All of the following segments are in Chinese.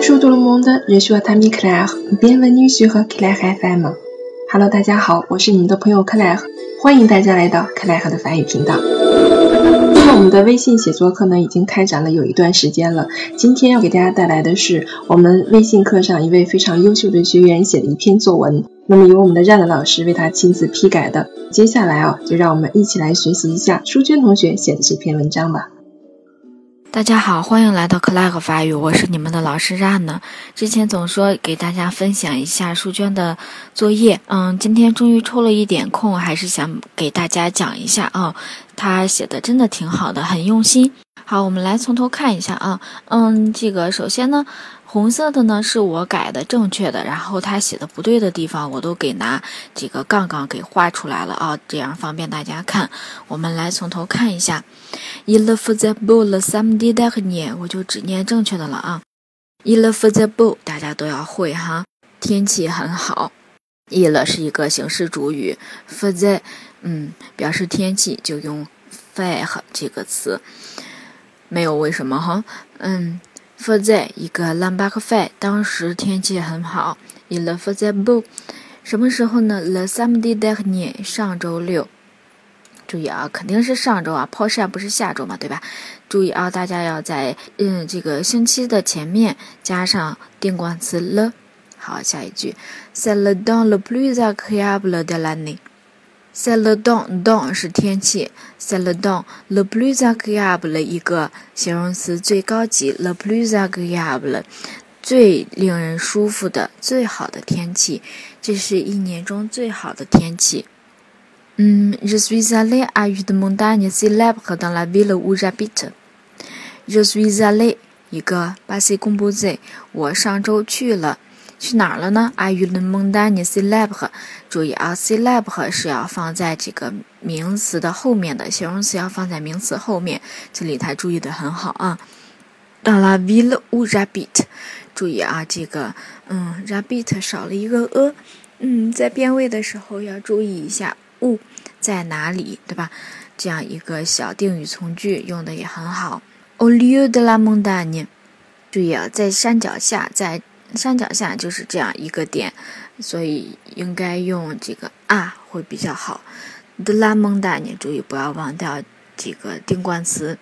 Bonjour tout le monde, je suis votre ami Claire. Bienvenue sur Claire FM. Hello，大家好，我是你们的朋友 Claire，欢迎大家来到 Claire 的法语频道。那么我们的微信写作课呢，已经开展了有一段时间了。今天要给大家带来的是我们微信课上一位非常优秀的学员写的一篇作文，那么由我们的冉冉老师为他亲自批改的。接下来啊，就让我们一起来学习一下淑娟同学写的这篇文章吧。大家好，欢迎来到克莱克法语，我是你们的老师冉呢。之前总说给大家分享一下书娟的作业，嗯，今天终于抽了一点空，还是想给大家讲一下啊。他写的真的挺好的，很用心。好，我们来从头看一下啊，嗯，这个首先呢。红色的呢是我改的正确的，然后他写的不对的地方，我都给拿这个杠杠给画出来了啊，这样方便大家看。我们来从头看一下，il faisait beau le samedi dernier，我就只念正确的了啊。il faisait beau，大家都要会哈，天气很好。il 是一个形式主语，faisait，嗯，表示天气就用 fair 这个词，没有为什么哈，嗯。For the 一个 l a m b a k f a 当时天气很好。Il faisait book，什么时候呢？The samedi dernier，上周六。注意啊，肯定是上周啊，抛晒不是下周嘛，对吧？注意啊，大家要在嗯这个星期的前面加上定冠词了。好，下一句。C'est le temps，temps 是天气。C'est le temps，le plus agréable 一个形容词，最高级。Le plus agréable，最令人舒服的、最好的天气。这是一年中最好的天气。嗯，Je suis allé à une montagne célèbre dans la ville où j'habite。Je suis allé 一个巴西公布 z，我上周去了。去哪儿了呢？Are you the montagne célèbre？注意啊，célèbre 是要放在这个名词的后面的，形容词要放在名词后面。这里他注意的很好啊。da la ville où j'habite，注意啊，这个嗯，rabbit 少了一个 a，嗯，在变位的时候要注意一下，où 在哪里，对吧？这样一个小定语从句用的也很好。Au lieu de la montagne，注意啊，在山脚下，在。山脚下就是这样一个点，所以应该用这个啊会比较好。的拉蒙达，你注意不要忘掉这个定冠词。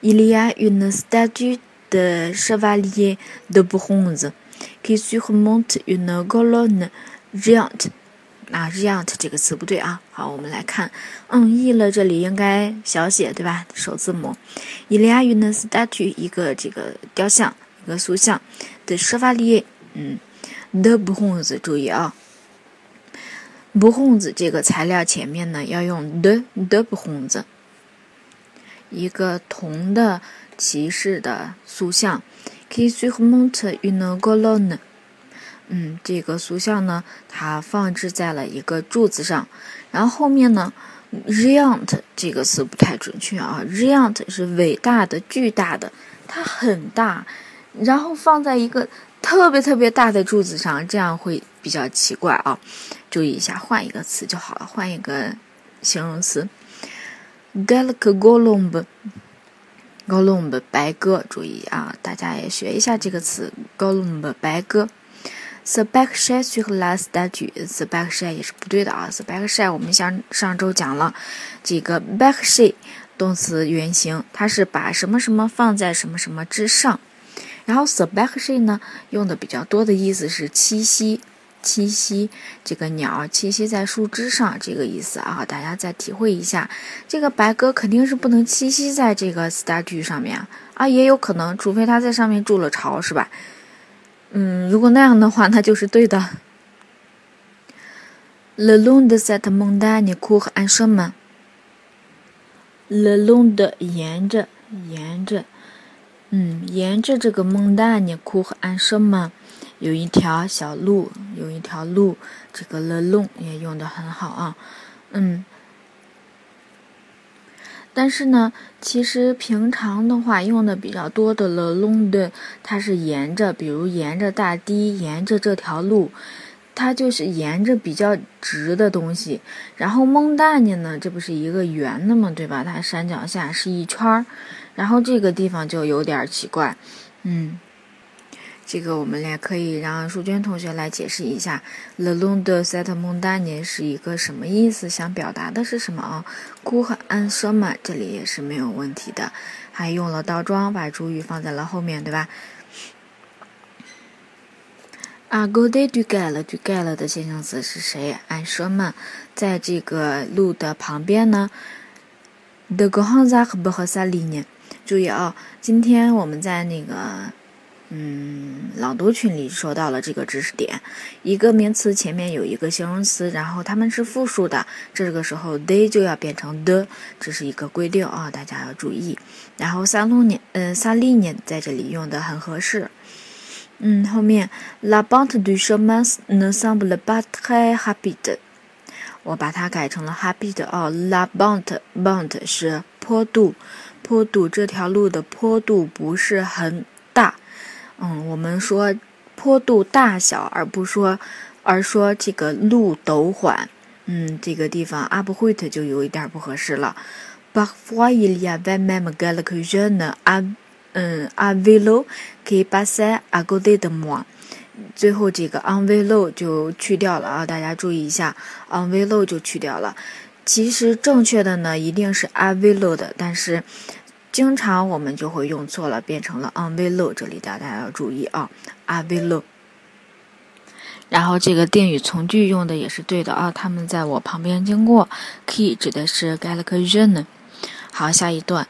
Il y a une statue de chevalier de bronze qui surmonte une colonne géante。啊，géante 这个词不对啊。好，我们来看，嗯，e 了这里应该小写对吧？首字母。Il y a une statue 一个这个雕像。一个塑像。的说法里，嗯，the bronze，注意啊，bronze 这个材料前面呢要用 the the bronze，一个铜的骑士的塑像。qui s u r m o n t unagolone 嗯，这个塑像呢，它放置在了一个柱子上，然后后面呢。Riant 这个词不太准确啊，Riant 是伟大的、巨大的，它很大，然后放在一个特别特别大的柱子上，这样会比较奇怪啊！注意一下，换一个词就好了，换一个形容词。Galak golomb，golomb 白鸽，注意啊，大家也学一下这个词，golomb 白鸽。The back shy sur la statue，the back shy 也是不对的啊，the back shy 我们上上周讲了，这个 back shy 动词原形，它是把什么什么放在什么什么之上。然后 s e b a k s h 呢，用的比较多的意思是栖息，栖息这个鸟栖息在树枝上这个意思啊，大家再体会一下。这个白鸽肯定是不能栖息在这个 statue 上面啊，也有可能，除非它在上面筑了巢，是吧？嗯，如果那样的话，那就是对的。Le long de cette montagne court un chemin。Le long de 沿着，沿着。嗯，沿着这个蒙大尼库和安什嘛，有一条小路，有一条路，这个 le long 也用的很好啊。嗯，但是呢，其实平常的话用的比较多的 le long 的，它是沿着，比如沿着大堤，沿着这条路，它就是沿着比较直的东西。然后蒙大尼呢，这不是一个圆的嘛，对吧？它山脚下是一圈儿。然后这个地方就有点奇怪，嗯这个我们俩可以让淑娟同学来解释一下，le long de cette montagne 是一个什么意思？想表达的是什么啊？Coup 和 un chemin 这里也是没有问题的，还用了倒装，把主语放在了后面，对吧？A g o d e du gal，du gal 的形容词是谁？un chemin，在这个路的旁边呢？De grands arbres 和 sa ligne，注意啊，今天我们在那个。嗯，朗读群里说到了这个知识点，一个名词前面有一个形容词，然后它们是复数的，这个时候 they 就要变成 the，这是一个规定啊，大家要注意。然后萨路年，嗯，萨利年在这里用的很合适。嗯，后面 la bande du chemin ne semble pas très rapide，我把它改成了 rapide 哦，la bande，bande 是坡度，坡度这条路的坡度不是很大。嗯，我们说坡度大小，而不说，而说这个路陡缓。嗯，这个地方 u p h i t 就有一点不合适了。Parfois il y a même quelques jeunes à 嗯 à vélo qui passent à côté de moi。最后这个 on vélo 就去掉了啊，大家注意一下，on vélo 就去掉了。其实正确的呢，一定是 à vélo 的，但是。经常我们就会用错了，变成了 unvil。这里大家要注意啊 unvil。然后这个定语从句用的也是对的啊，他们在我旁边经过。Key 指的是 galaxy zone。好，下一段。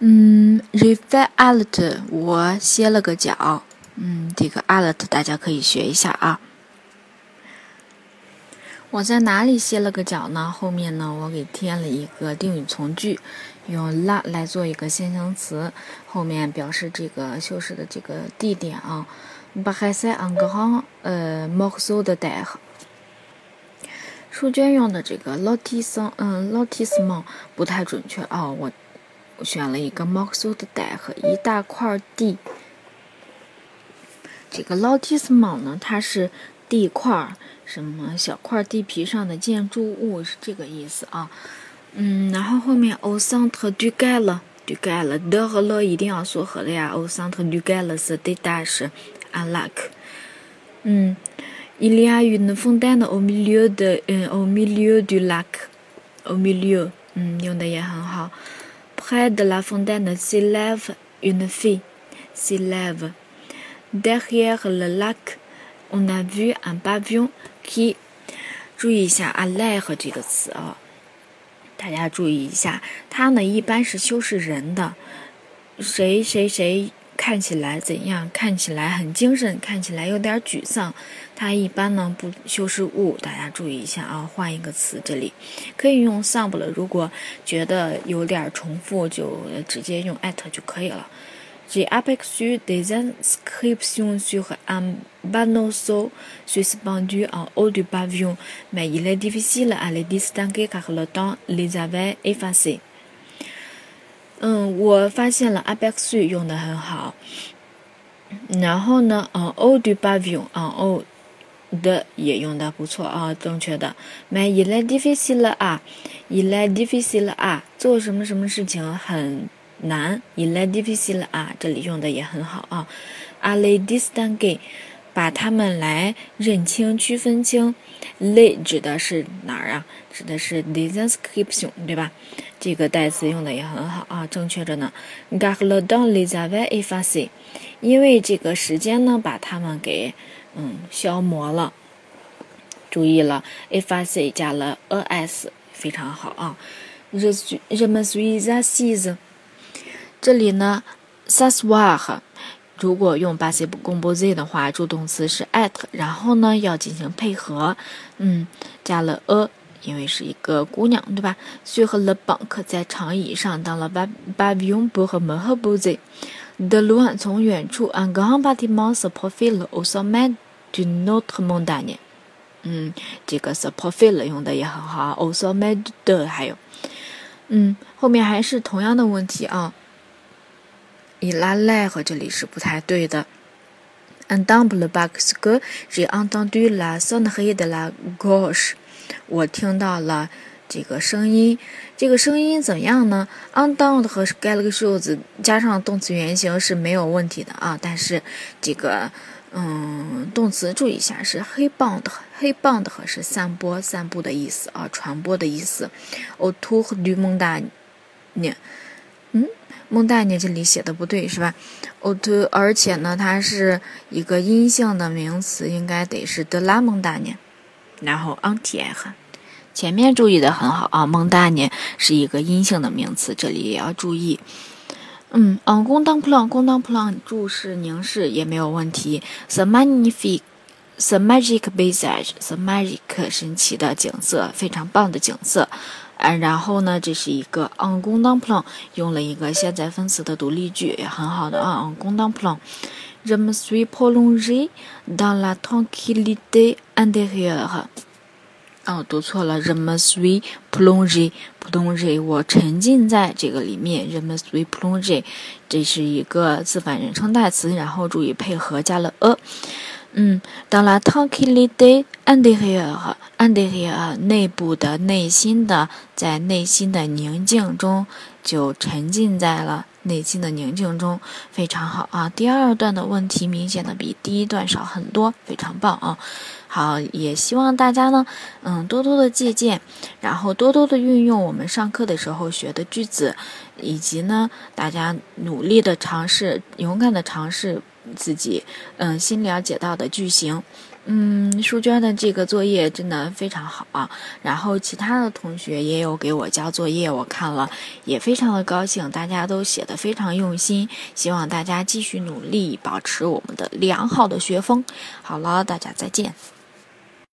嗯，refer alert，我歇了个脚。嗯，这个 alert 大家可以学一下啊。我在哪里歇了个脚呢？后面呢，我给添了一个定语从句，用 la 来做一个先行词，后面表示这个修饰的这个地点啊。巴海塞安格航，呃，莫苏的代号。书卷用的这个 lotis，嗯，lotism 不太准确啊。我选了一个 m o x u 的带和一大块地。这个 lotism 呢，它是地块。什么小块地皮上的建筑物是这个意思啊？嗯，然后后面 au centre du gal，du gal 的和了一定要缩合的呀。au centre du gal 是 détache un lac。嗯，il y a une fontaine au milieu de，嗯，au milieu du lac，au milieu，嗯，用的也很好。près de la fontaine s'élève une fille，s'élève derrière le lac。On a vu un pavillon qui，注意一下 a l a 和这个词啊， 大家注意一下，它呢一般是修饰人的，谁谁谁看起来怎样？看起来很精神，看起来有点沮丧，它一般呢不修饰物，大家注意一下啊，换一个词，这里可以用 some 了，如果觉得有点重复，就直接用 at 就可以了。J'ai aperçu des inscriptions sur un banneau suspendu en haut du pavillon, mais il est difficile à les distinguer car le temps les avait effacés. 嗯，我发现了 aperçu 用的很好。然后呢，en haut du pavillon，en haut 的也用的不错啊，正确的。Mais il est difficile à，il est difficile à 做什么什么事情很 难，il est difficile 啊，这里用的也很好啊。A le distinguer，把它们来认清、区分清。le 指的是哪儿啊？指的是 desenscription 对吧？这个代词用的也很好啊，正确着呢。car le temps les avait effacés，因为这个时间呢，把它们给嗯消磨了。注意了，effacé 加了 as，非常好啊。je suis je me suis assise。这里呢，s'asseoir，如果用 b a s s i c o m p o s e 的话，助动词是 at，然后呢要进行配合，嗯，加了 a，因为是一个姑娘，对吧？Sur le banc，在长椅上，当了 ba bavion b o 和 mon 和 bose。De loin，从远处，un grand bâtiment se profile au sommet d'une autre montagne。嗯，这个 se profile 用的也很好，au sommet de 还有，嗯，后面还是同样的问题啊。伊拉赖和这里是不太对的。Un double box，j'ai entendu la sonnerie de la gauche。我听到了这个声音，这个声音怎么样呢？Undone 和 get 了个 shoes 加上动词原形是没有问题的啊，但是这个嗯，动词注意一下是黑棒的，黑棒的和是散播、散布的意思啊，传播的意思。o t 和吕蒙大呢？嗯，蒙大呢这里写的不对是吧？o t 而且呢，它是一个阴性的名词，应该得是德拉蒙大呢。然后 anti-h。前面注意的很好啊，蒙大年是一个阴性的名词，这里也要注意。嗯嗯，宫当 plan，宫当 plan，注视凝视也没有问题。The magnific，the magic visage，the magic 神奇的景色，非常棒的景色。嗯，然后呢，这是一个 on 宫当 plan，用了一个现在分词的独立句，也很好的啊。on 宫当 plan，je me suis plongé dans la tranquillité intérieure。哦，读错了 r e me suis plongé，plongé，我沉浸在这个里面 r e me suis plongé，这是一个自反人称代词，然后注意配合加了 a。嗯，到了 tranquillité intérieure，intérieure 内部的、内心的，在内心的宁静中，就沉浸在了内心的宁静中，非常好啊。第二段的问题明显的比第一段少很多，非常棒啊。好，也希望大家呢，嗯，多多的借鉴，然后多多的运用我们上课的时候学的句子，以及呢，大家努力的尝试，勇敢的尝试自己，嗯，新了解到的句型。嗯，淑娟的这个作业真的非常好啊，然后其他的同学也有给我交作业，我看了也非常的高兴，大家都写的非常用心，希望大家继续努力，保持我们的良好的学风。好了，大家再见。